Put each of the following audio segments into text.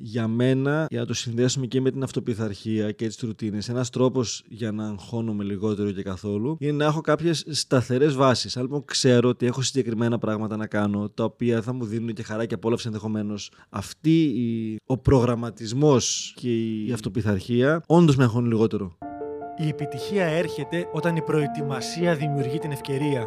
για μένα, για να το συνδέσουμε και με την αυτοπιθαρχία και τις ρουτίνες, ένας τρόπος για να αγχώνομαι λιγότερο και καθόλου είναι να έχω κάποιες σταθερές βάσεις. Αν λοιπόν ξέρω ότι έχω συγκεκριμένα πράγματα να κάνω, τα οποία θα μου δίνουν και χαρά και απόλαυση ενδεχομένως, αυτή η, ο προγραμματισμός και η αυτοπιθαρχία όντως με αγχώνει λιγότερο. Η επιτυχία έρχεται όταν η προετοιμασία δημιουργεί την ευκαιρία.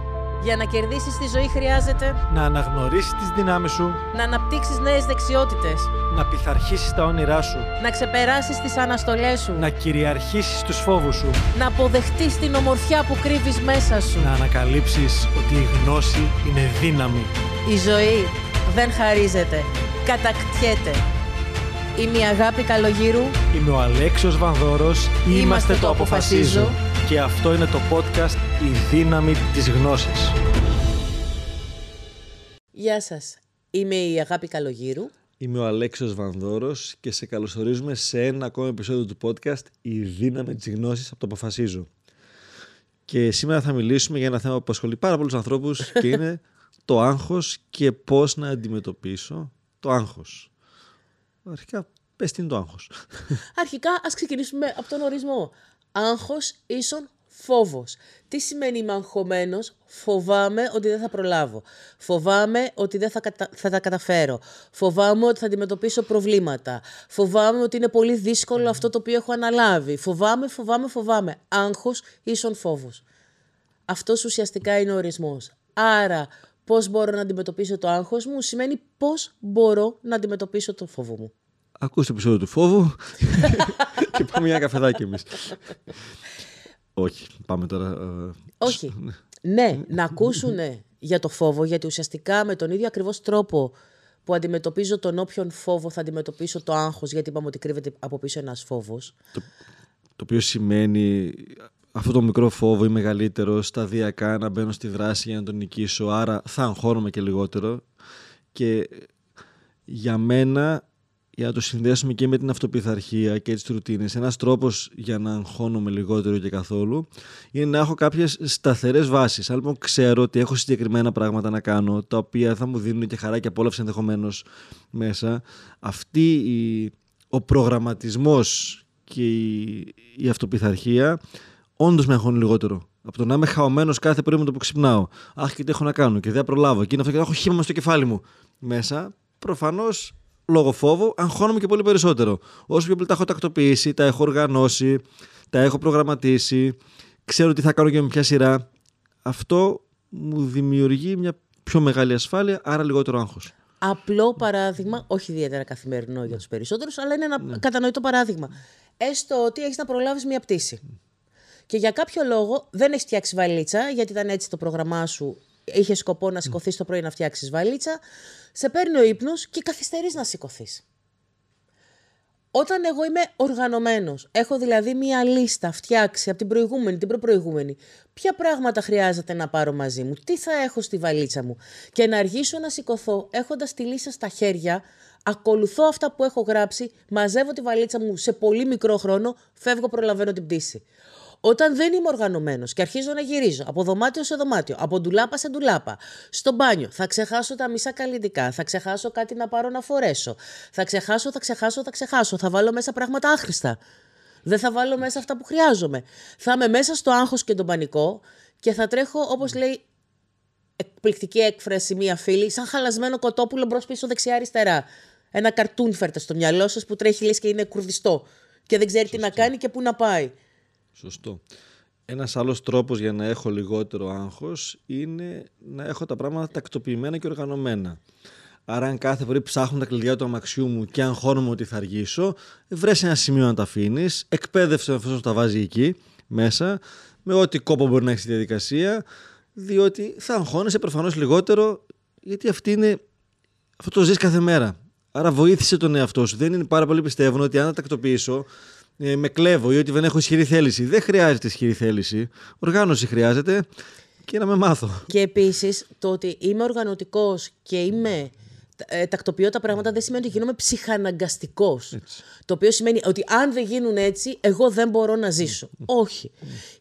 Για να κερδίσεις τη ζωή χρειάζεται Να αναγνωρίσεις τις δυνάμεις σου, να αναπτύξεις νέες δεξιότητες, να πειθαρχήσεις τα όνειρά σου, να ξεπεράσεις τις αναστολές σου, να κυριαρχήσεις τους φόβους σου, να αποδεχτείς την ομορφιά που κρύβεις μέσα σου. να ανακαλύψεις ότι η γνώση είναι δύναμη. Η ζωή δεν χαρίζεται, κατακτιέται. Είμαι η Αγάπη Καλογύρου. Είμαι ο Αλέξιος Βανδόρος, Είμαστε το Αποφασίζω. Και αυτό είναι το podcast «Η δύναμη της γνώσης». Γεια σας. Είμαι η Αγάπη Καλογύρου. Είμαι ο Αλέξιος Βανδόρος και σε καλωσορίζουμε σε ένα ακόμα επεισόδιο του podcast «Η δύναμη της γνώσης από το αποφασίζω». Και σήμερα θα μιλήσουμε για ένα θέμα που απασχολεί πάρα πολλούς ανθρώπους και είναι το άγχος και πώς να αντιμετωπίσω το άγχος. Αρχικά, πες τι είναι το άγχος. Αρχικά ας ξεκινήσουμε από τον ορισμό. Άγχος ίσον φόβος. Τι σημαίνει είμαι αγχωμένος; Φοβάμαι ότι δεν θα προλάβω. Φοβάμαι ότι δεν θα, κατα- θα τα καταφέρω. Φοβάμαι ότι θα αντιμετωπίσω προβλήματα. Φοβάμαι ότι είναι πολύ δύσκολο αυτό το οποίο έχω αναλάβει. Φοβάμαι, φοβάμαι, φοβάμαι. Άγχος ίσον φόβος. Αυτός ουσιαστικά είναι ο ορισμός. Άρα, πώς μπορώ να αντιμετωπίσω το άγχος μου σημαίνει πώς μπορώ να αντιμετωπίσω το φόβο μου. Ακούς το επεισόδιο του φόβου και πάμε για ένα καφεδάκι εμείς. Όχι, πάμε τώρα. ε, Όχι. ναι, να ακούσουν για το φόβο, γιατί ουσιαστικά με τον ίδιο ακριβώς τρόπο που αντιμετωπίζω τον όποιον φόβο θα αντιμετωπίσω το άγχος, γιατί είπαμε ότι κρύβεται από πίσω ένας φόβος. Το οποίο σημαίνει αυτό το μικρό φόβο ή μεγαλύτερος σταδιακά να μπαίνω στη δράση για να τον νικήσω, άρα θα αγχώνομαι και λιγότερο. Και για μένα, για να το συνδέσουμε και με την αυτοπιθαρχία και τις ρουτίνες, ένας τρόπος για να αγχώνομαι λιγότερο και καθόλου είναι να έχω κάποιες σταθερές βάσεις. Αν λοιπόν ξέρω ότι έχω συγκεκριμένα πράγματα να κάνω, τα οποία θα μου δίνουν και χαρά και απόλαυση ενδεχομένως μέσα, αυτή η, ο προγραμματισμός και η, η αυτοπιθαρχία όντως με αγχώνει λιγότερο. Από το να είμαι χαωμένος κάθε πρωί με το που ξυπνάω. Αχ, και τι έχω να κάνω και δεν προλάβω. Και είναι αυτό και έχω χύμα στο κεφάλι μου. Μέσα, προφανώς λόγω φόβου, αγχώνομαι και πολύ περισσότερο. Όσο πιο πολύ τα έχω τακτοποιήσει, τα έχω οργανώσει, τα έχω προγραμματίσει, ξέρω τι θα κάνω και με ποια σειρά. Αυτό μου δημιουργεί μια πιο μεγάλη ασφάλεια, άρα λιγότερο άγχος. Απλό παράδειγμα, όχι ιδιαίτερα καθημερινό για τους περισσότερους, αλλά είναι ένα κατανοητό παράδειγμα. Έστω ότι έχεις να προλάβεις μια πτήση. Και για κάποιο λόγο δεν έχεις φτιάξει βαλίτσα, γιατί ήταν έτσι το πρόγραμμά σου. Είχε σκοπό να σηκωθείς το πρωί να φτιάξεις βαλίτσα. Σε παίρνει ο ύπνος και καθυστερείς να σηκωθείς. Όταν εγώ είμαι οργανωμένος, έχω δηλαδή μία λίστα φτιάξει από την προηγούμενη, την προπροηγούμενη, ποια πράγματα χρειάζεται να πάρω μαζί μου, τι θα έχω στη βαλίτσα μου και να αργήσω να σηκωθώ έχοντας τη λίστα στα χέρια, ακολουθώ αυτά που έχω γράψει, μαζεύω τη βαλίτσα μου σε πολύ μικρό χρόνο, φεύγω, προλαβαίνω την πτήση. Όταν δεν είμαι οργανωμένος και αρχίζω να γυρίζω από δωμάτιο σε δωμάτιο, από ντουλάπα σε ντουλάπα, στο μπάνιο, θα ξεχάσω τα μισά καλλιτικά, θα ξεχάσω κάτι να πάρω να φορέσω, θα ξεχάσω, θα ξεχάσω, θα ξεχάσω, θα βάλω μέσα πράγματα άχρηστα. Δεν θα βάλω μέσα αυτά που χρειάζομαι. Θα είμαι μέσα στο άγχος και τον πανικό και θα τρέχω, όπως λέει εκπληκτική έκφραση μία φίλη, σαν χαλασμένο κοτόπουλο μπρος πίσω δεξιά-αριστερά. Ένα καρτούν φέρτε στο μυαλό σας που τρέχει λες και είναι κουρδιστό και δεν ξέρει τι να κάνει και πού να πάει. Σωστό. Ένας άλλος τρόπος για να έχω λιγότερο άγχος είναι να έχω τα πράγματα τακτοποιημένα και οργανωμένα. Άρα, αν κάθε πρωί ψάχνω τα κλειδιά του αμαξιού μου και αγχώνομαι ότι θα αργήσω, βρες ένα σημείο να τα αφήνεις, εκπαίδευσε εφόσον τα βάζει εκεί μέσα, με ό,τι κόπο μπορεί να έχεις στη διαδικασία, διότι θα αγχώνεσαι προφανώς λιγότερο, γιατί αυτή είναι, αυτό το ζεις κάθε μέρα. Άρα, βοήθησε τον εαυτό σου. Δεν είναι πάρα πολύ πιστεύουν ότι αν τα τακτοποιήσω, ε, με κλέβω ή ότι δεν έχω ισχυρή θέληση. Δεν χρειάζεται ισχυρή θέληση. Οργάνωση χρειάζεται και να με μάθω. Και επίσης το ότι είμαι οργανωτικός και είμαι ε, τακτοποιώ τα πράγματα δεν σημαίνει ότι γίνομαι ψυχαναγκαστικός. Έτσι. Το οποίο σημαίνει ότι αν δεν γίνουν έτσι, εγώ δεν μπορώ να ζήσω. Όχι.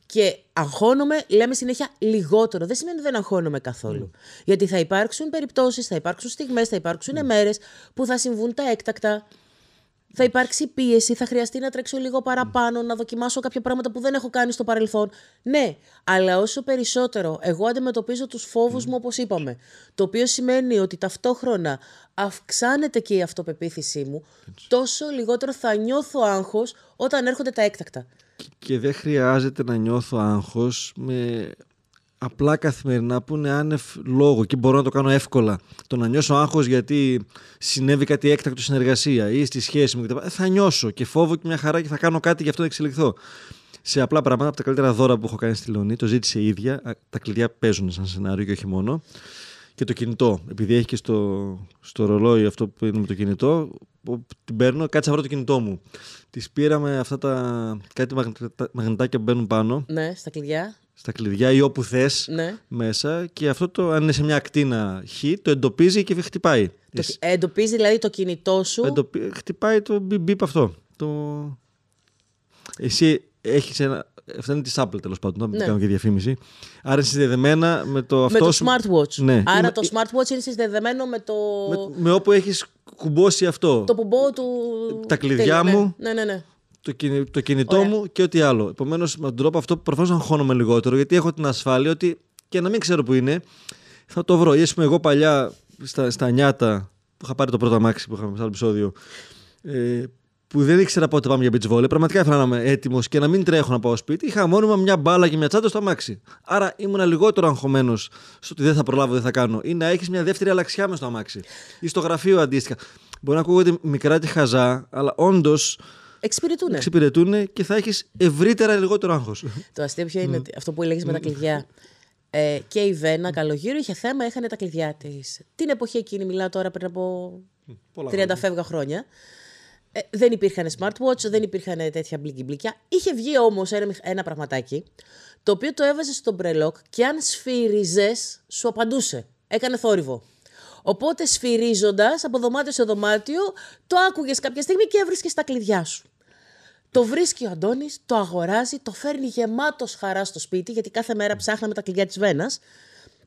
Και αγχώνομαι, λέμε συνέχεια λιγότερο. Δεν σημαίνει ότι δεν αγχώνομαι καθόλου. Γιατί θα υπάρξουν περιπτώσεις, θα υπάρξουν στιγμές, θα υπάρξουν μέρες που θα συμβούν τα έκτακτα. Θα υπάρξει πίεση, θα χρειαστεί να τρέξω λίγο παραπάνω, να δοκιμάσω κάποια πράγματα που δεν έχω κάνει στο παρελθόν. Ναι, αλλά όσο περισσότερο εγώ αντιμετωπίζω τους φόβους μου όπως είπαμε, το οποίο σημαίνει ότι ταυτόχρονα αυξάνεται και η αυτοπεποίθησή μου, τόσο λιγότερο θα νιώθω άγχος όταν έρχονται τα έκτακτα. Και δεν χρειάζεται να νιώθω άγχος με απλά καθημερινά που είναι άνευ λόγο και μπορώ να το κάνω εύκολα. Το να νιώσω άγχος γιατί συνέβη κάτι έκτακτο στην εργασία ή στη σχέση μου. κτλ. Ε, Θα νιώσω και φόβο και μια χαρά και θα κάνω κάτι για αυτό να εξελιχθώ. Σε απλά πράγματα από τα καλύτερα δώρα που έχω κάνει στη Λεωνή, το ζήτησε η ίδια. Α, Τα κλειδιά παίζουν σαν σενάριο και όχι μόνο. Και το κινητό, επειδή έχει και στο, στο ρολόι αυτό που είναι με το κινητό, που την παίρνω, κάτσε να βρω το κινητό μου. Της πήραμε αυτά τα κάτι μαγνητα- μαγνητάκια που μπαίνουν πάνω, Ναι, στα κλειδιά. Στα κλειδιά ή όπου θες Ναι. μέσα και αυτό το, αν είναι σε μια ακτίνα χ, το εντοπίζει και χτυπάει. Το, ε, εντοπίζει δηλαδή το κινητό σου. Εντοπι- Χτυπάει το μπιπ μπιπ αυτό. Το... Εσύ έχεις ένα. Αυτά είναι τη Apple τέλος πάντων, να μην Ναι. κάνω και διαφήμιση. Άρα είναι συνδεδεμένα με το αυτό. με το σου- smartwatch. Ναι. Άρα Είμαι- το smartwatch είναι συνδεδεμένο με το, Με, με όπου έχεις κουμπώσει αυτό. το πουμπό του. Τα κλειδιά Τέλεια, ναι. μου. Ναι, ναι, ναι. Το, κινη- το κινητό Ωραία. μου και ό,τι άλλο. Επομένως, με τον τρόπο αυτό προφανώς αγχώνομαι λιγότερο γιατί έχω την ασφάλεια ότι και να μην ξέρω που είναι, θα το βρω. Ή ας πούμε, εγώ παλιά στα, στα νιάτα που είχα πάρει το πρώτο αμάξι που είχαμε σε άλλο επεισόδιο. Ε, που δεν ήξερα πότε πάμε για beach volley. Πραγματικά ήθελα να είμαι έτοιμος και να μην τρέχω να πάω σπίτι. Είχα μόνιμα μια μπάλα και μια τσάντα στο αμάξι. Άρα ήμουν λιγότερο αγχωμένος στο ότι δεν θα προλάβω, δεν θα κάνω. Ή να έχεις μια δεύτερη αλλαξιά μες στο αμάξι. Ή στο γραφείο αντίστοιχα. Μπορεί να ακούγονται μικρά και χαζά, αλλά όντως Εξυπηρετούν. εξυπηρετούν και θα έχεις ευρύτερα λιγότερο άγχος. Το αστείο ποιο είναι ότι αυτό που έλεγες με τα κλειδιά. Ε, και η Βένα Καλογύρου είχε θέμα, είχαν τα κλειδιά της. Την εποχή εκείνη, μιλάω τώρα πριν από 30 φεύγα χρόνια. Ε, δεν υπήρχαν smartwatch, δεν υπήρχαν τέτοια μπλικι μπλικιά. Είχε βγει όμως ένα, μηχ- ένα πραγματάκι, το οποίο το έβαζε στο μπρελόκ και αν σφύριζες, σου απαντούσε. Έκανε θόρυβο. Οπότε σφυρίζοντας από δωμάτιο σε δωμάτιο, το άκουγες κάποια στιγμή και έβρισκες τα κλειδιά σου. Το βρίσκει ο Αντώνης, το αγοράζει, το φέρνει γεμάτος χαρά στο σπίτι, γιατί κάθε μέρα ψάχναμε τα κλειδιά της Βένας.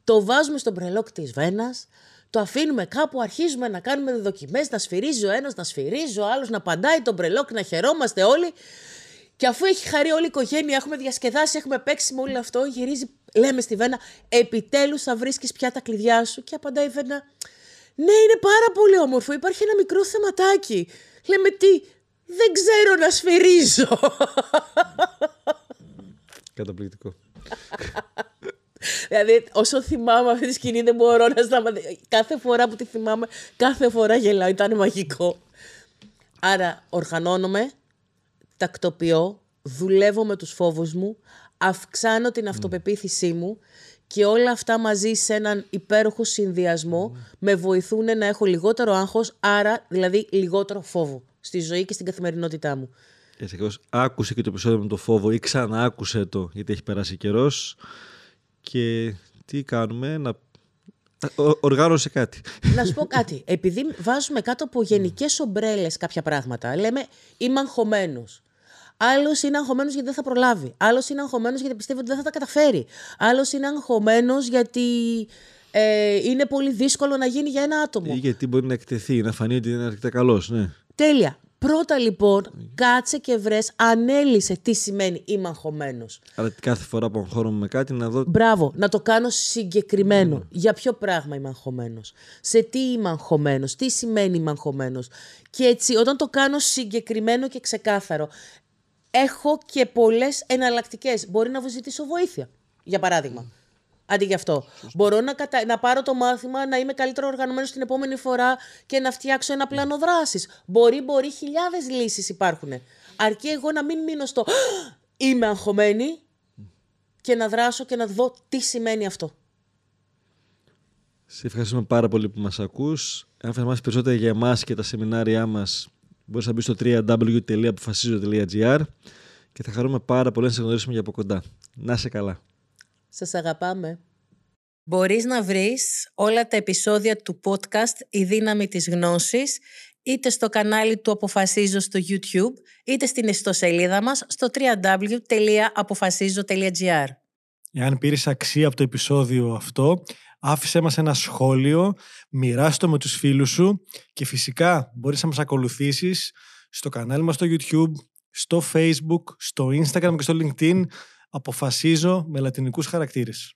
Το βάζουμε στο μπρελόκ της Βένας, το αφήνουμε κάπου, αρχίζουμε να κάνουμε δοκιμές, να σφυρίζει ο ένας, να σφυρίζει ο άλλος, να παντάει το μπρελόκ, να χαιρόμαστε όλοι. Και αφού έχει χαρεί όλη η οικογένεια, έχουμε διασκεδάσει, έχουμε παίξει με όλο αυτό, γυρίζει, λέμε στη Βένα, επιτέλους θα βρίσκεις πια τα κλειδιά σου. Και απαντάει η Βένα, ναι, είναι πάρα πολύ όμορφο. Υπάρχει ένα μικρό θεματάκι. Λέμε τι, δεν ξέρω να σφυρίζω. Καταπληκτικό. δηλαδή, όσο θυμάμαι αυτή τη σκηνή, δεν μπορώ να σταματήσω. Κάθε φορά που τη θυμάμαι, κάθε φορά γελάω. Ήταν μαγικό. Άρα, οργανώνομαι, τακτοποιώ, δουλεύω με τους φόβους μου, αυξάνω την αυτοπεποίθησή μου και όλα αυτά μαζί σε έναν υπέροχο συνδυασμό με βοηθούν να έχω λιγότερο άγχος, άρα δηλαδή λιγότερο φόβο στη ζωή και στην καθημερινότητά μου. Έτσι ακριβώς άκουσε και το επεισόδιο με το φόβο ή ξανά άκουσε το γιατί έχει περάσει καιρός. Και τι κάνουμε, να. Ο- οργάνωσε κάτι. Να σου πω κάτι. Επειδή βάζουμε κάτω από γενικές ομπρέλες κάποια πράγματα, λέμε είμαι αγχωμένος. Άλλος είναι αγχωμένος γιατί δεν θα προλάβει. Άλλος είναι αγχωμένος γιατί πιστεύει ότι δεν θα τα καταφέρει. Άλλος είναι αγχωμένος γιατί ε, είναι πολύ δύσκολο να γίνει για ένα άτομο. Ή γιατί μπορεί να εκτεθεί, να φανεί ότι είναι αρκετά καλός. Ναι. Τέλεια. Πρώτα λοιπόν, κάτσε και βρες, ανέλησε τι σημαίνει είμαι αγχωμένος. Αλλά κάθε φορά που αγχώνομαι με κάτι να δω. Μπράβο, να το κάνω συγκεκριμένο. Για ποιο πράγμα είμαι αγχωμένος. Σε τι είμαι αγχωμένος. Τι σημαίνει είμαι αγχωμένος. Και έτσι, όταν το κάνω συγκεκριμένο και ξεκάθαρο, έχω και πολλές εναλλακτικές. Μπορεί να ζητήσω βοήθεια, για παράδειγμα. Αντί γι' αυτό. Μπορώ να, κατα... να πάρω το μάθημα, να είμαι καλύτερο οργανωμένος την επόμενη φορά και να φτιάξω ένα πλάνο δράσης. Μπορεί, μπορεί, χιλιάδες λύσεις υπάρχουν. Αρκεί εγώ να μην μείνω στο είμαι αγχωμένη και να δράσω και να δω τι σημαίνει αυτό. Σε ευχαριστούμε πάρα πολύ που μας ακούς. Αν θες να μάθεις περισσότερα για εμάς και τα σεμινάρια μας, μπορείς να μπεις στο www.αποφασίζω.gr και θα χαρούμε πάρα πολύ να σε γνωρίσουμε για από κοντά. Να είσαι καλά. Σας αγαπάμε. Μπορείς να βρεις όλα τα επεισόδια του podcast «Η δύναμη της γνώσης» είτε στο κανάλι του Αποφασίζω στο YouTube, είτε στην ιστοσελίδα μας στο www.apofasizo.gr. Εάν πήρες αξία από το επεισόδιο αυτό, άφησέ μας ένα σχόλιο, μοιράστο με τους φίλους σου και φυσικά μπορείς να μας ακολουθήσεις στο κανάλι μας στο YouTube, στο Facebook, στο Instagram και στο LinkedIn. Αποφασίζω με λατινικούς χαρακτήρες.